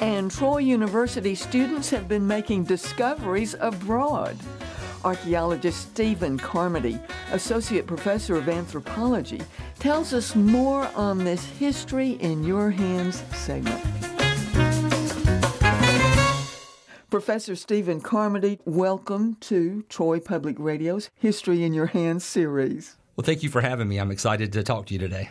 and Troy University students have been making discoveries abroad. Archaeologist Stephen Carmody, Associate Professor of Anthropology, tells us more on this History in Your Hands segment. Professor Stephen Carmody, welcome to Troy Public Radio's History in Your Hands series. Well, thank you for having me. I'm excited to talk to you today.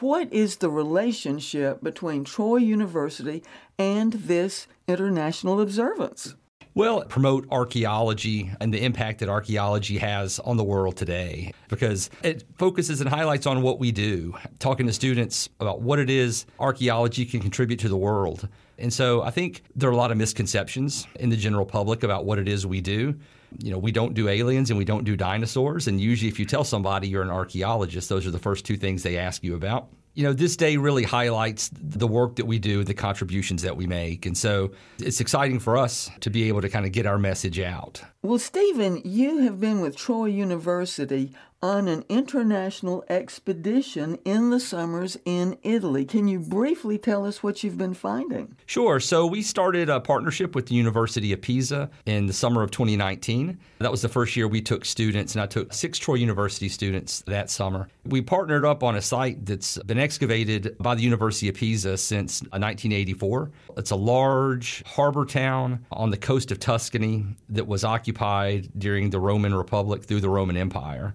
What is the relationship between Troy University and this international observance? Well, promote archaeology and the impact that archaeology has on the world today because it focuses and highlights on what we do, talking to students about what it is archaeology can contribute to the world. And so I think there are a lot of misconceptions in the general public about what it is we do. You know, we don't do aliens and we don't do dinosaurs. And usually, if you tell somebody you're an archaeologist, those are the first two things they ask you about you know, this day really highlights the work that we do, the contributions that we make. And so it's exciting for us to be able to kind of get our message out. Well, Stephen, you have been with Troy University on an international expedition in the summers in Italy. Can you briefly tell us what you've been finding? Sure. So, we started a partnership with the University of Pisa in the summer of 2019. That was the first year we took students, and I took six Troy University students that summer. We partnered up on a site that's been excavated by the University of Pisa since 1984. It's a large harbor town on the coast of Tuscany that was occupied during the Roman Republic through the Roman Empire.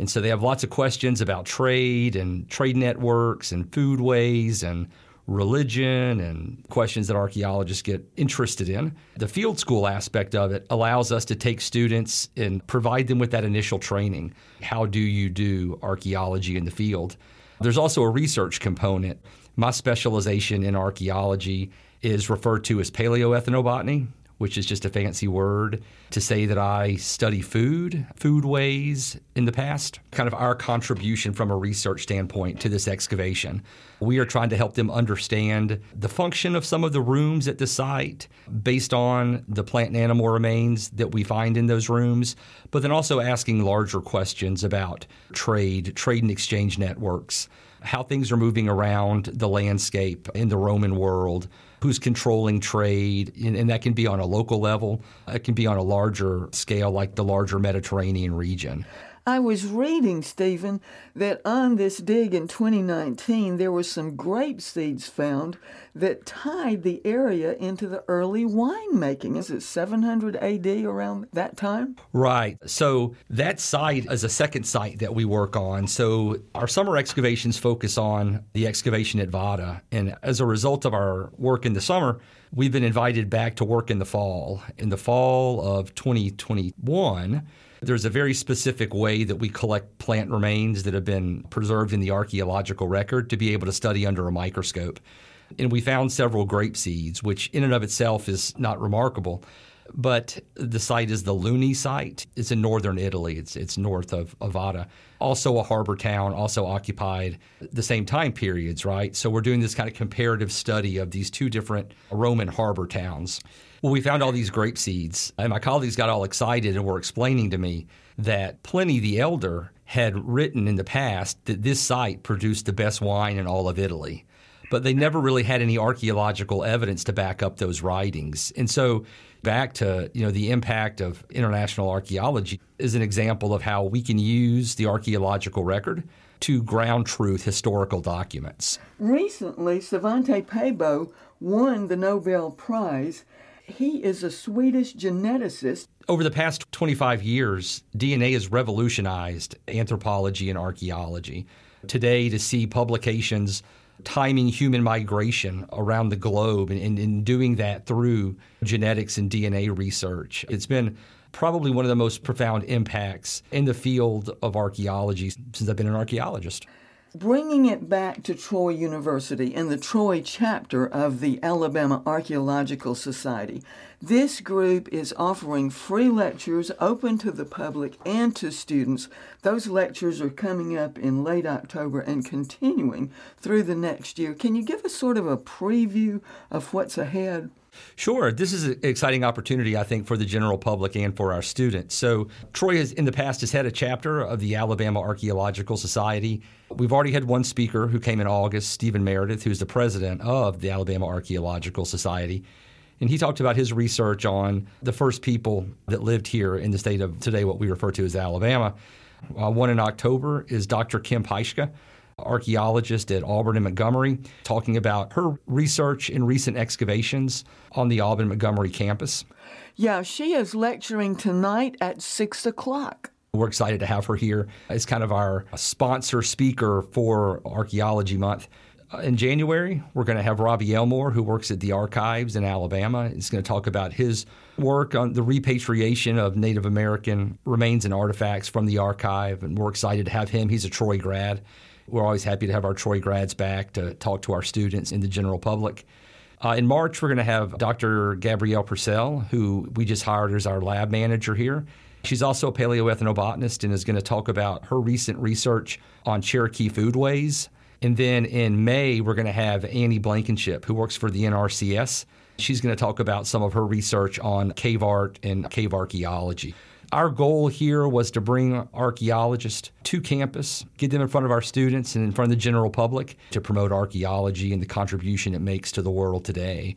And so they have lots of questions about trade and trade networks and foodways and religion and questions that archaeologists get interested in. The field school aspect of it allows us to take students and provide them with that initial training. How do you do archaeology in the field? There's also a research component. My specialization in archaeology is referred to as paleoethnobotany, which is just a fancy word to say that I study food, foodways in the past, kind of our contribution from a research standpoint to this excavation. We are trying to help them understand the function of some of the rooms at the site based on the plant and animal remains that we find in those rooms, but then also asking larger questions about trade, trade and exchange networks, how things are moving around the landscape in the Roman world who's controlling trade, and, and, that can be on a local level. It can be on a larger scale, like the larger Mediterranean region. I was reading, Stephen, that on this dig in 2019, there were some grape seeds found that tied the area into the early winemaking. Is it 700 AD around that time? Right. So that site is a second site that we work on. So our summer excavations focus on the excavation at Vada. And as a result of our work in the summer, we've been invited back to work in the fall. In the fall of 2021, there's a very specific way that we collect plant remains that have been preserved in the archaeological record to be able to study under a microscope. And we found several grape seeds, which in and of itself is not remarkable. But the site is the Luni site. It's in northern Italy. It's it's north of Avada. Also a harbor town, also occupied the same time periods, right? So we're doing this kind of comparative study of these two different Roman harbor towns. Well, we found all these grape seeds, and my colleagues got all excited and were explaining to me that Pliny the Elder had written in the past that this site produced the best wine in all of Italy. But they never really had any archaeological evidence to back up those writings. And so back to you know the impact of international archaeology is an example of how we can use the archaeological record to ground truth historical documents. Recently, Svante Pääbo won the Nobel Prize he is a Swedish geneticist. Over the past 25 years, DNA has revolutionized anthropology and archaeology. Today, to see publications timing human migration around the globe and, and, doing that through genetics and DNA research, it's been probably one of the most profound impacts in the field of archaeology since I've been an archaeologist. Bringing it back to Troy University and the Troy chapter of the Alabama Archaeological Society. This group is offering free lectures open to the public and to students. Those lectures are coming up in late October and continuing through the next year. Can you give us sort of a preview of what's ahead? Sure. This is an exciting opportunity, I think, for the general public and for our students. So, Troy has in the past has had a chapter of the Alabama Archaeological Society. We've already had one speaker who came in August, Stephen Meredith, who's the president of the Alabama Archaeological Society. And he talked about his research on the first people that lived here in the state of today, what we refer to as Alabama. Uh, one in October is Dr. Kim Pyszka archaeologist at Auburn and Montgomery, talking about her research in recent excavations on the Auburn Montgomery campus. Yeah, she is lecturing tonight at 6 o'clock. We're excited to have her here as kind of our sponsor speaker for Archaeology Month. Uh, in January, we're going to have Robbie Elmore, who works at the archives in Alabama. He's going to talk about his work on the repatriation of Native American remains and artifacts from the archive, and we're excited to have him. He's a Troy grad. We're always happy to have our Troy grads back to talk to our students and the general public. Uh, in March, we're going to have Dr. Gabrielle Purcell, who we just hired as our lab manager here. She's also a paleoethnobotanist and is going to talk about her recent research on Cherokee foodways. And then in May, we're going to have Annie Blankenship, who works for the NRCS. She's going to talk about some of her research on cave art and cave archaeology. Our goal here was to bring archaeologists to campus, get them in front of our students and in front of the general public to promote archaeology and the contribution it makes to the world today.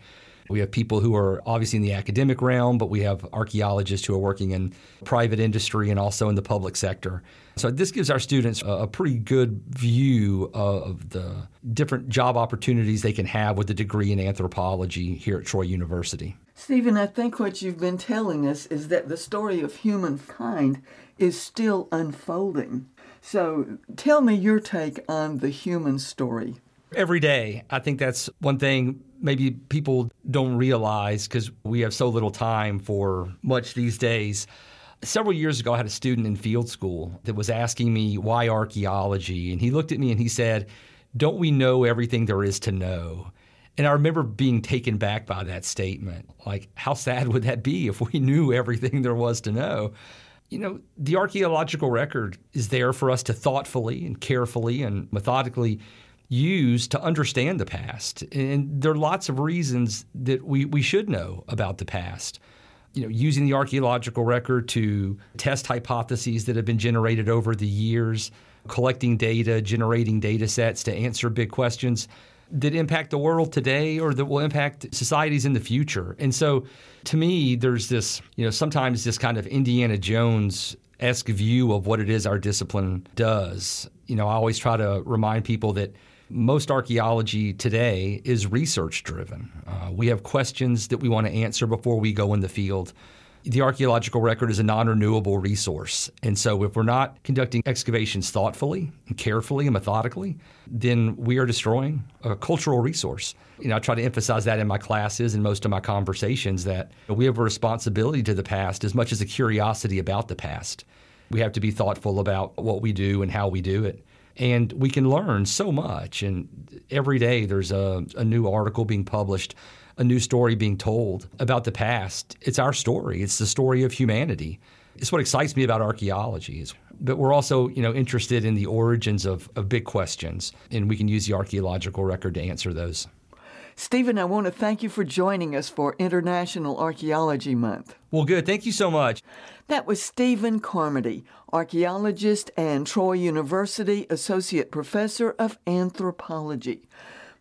We have people who are obviously in the academic realm, but we have archaeologists who are working in private industry and also in the public sector. So this gives our students a, pretty good view of the different job opportunities they can have with a degree in anthropology here at Troy University. Stephen, I think what you've been telling us is that the story of humankind is still unfolding. So tell me your take on the human story. Every day. I think that's one thing maybe people don't realize because we have so little time for much these days. Several years ago, I had a student in field school that was asking me why archaeology. And he looked at me and he said, Don't we know everything there is to know? And I remember being taken back by that statement. Like, how sad would that be if we knew everything there was to know? You know, the archaeological record is there for us to thoughtfully and carefully and methodically use to understand the past. And there are lots of reasons that we, we should know about the past. You know, using the archaeological record to test hypotheses that have been generated over the years, collecting data, generating data sets to answer big questions that impact the world today or that will impact societies in the future. And so to me, there's this, you know, sometimes this kind of Indiana Jones esque view of what it is our discipline does. You know, I always try to remind people that most archaeology today is research driven. Uh, we have questions that we want to answer before we go in the field the archaeological record is a non renewable resource. And so, if we're not conducting excavations thoughtfully and carefully and methodically, then we are destroying a cultural resource. You know, I try to emphasize that in my classes and most of my conversations that we have a responsibility to the past as much as a curiosity about the past. We have to be thoughtful about what we do and how we do it. And we can learn so much. And every day there's a, a new article being published a new story being told about the past. It's our story. It's the story of humanity. It's what excites me about archaeology. But we're also, you know, interested in the origins of, of big questions, and we can use the archaeological record to answer those. Stephen, I want to thank you for joining us for International Archaeology Month. Well, good. Thank you so much. That was Stephen Carmody, archaeologist and Troy University Associate Professor of Anthropology.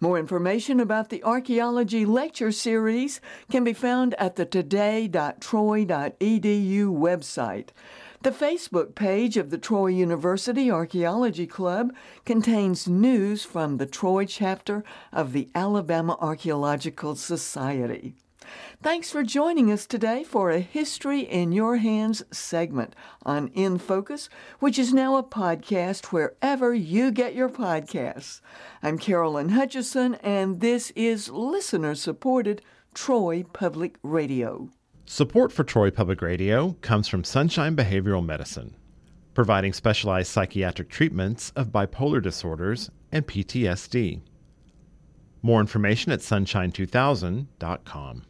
More information about the Archaeology Lecture Series can be found at the today.troy.edu website. The Facebook page of the Troy University Archaeology Club contains news from the Troy chapter of the Alabama Archaeological Society. Thanks for joining us today for a History in Your Hands segment on In Focus, which is now a podcast wherever you get your podcasts. I'm Carolyn Hutchison, and this is listener supported Troy Public Radio. Support for Troy Public Radio comes from Sunshine Behavioral Medicine. providing specialized psychiatric treatments of bipolar disorders and PTSD. More information at sunshine2000.com.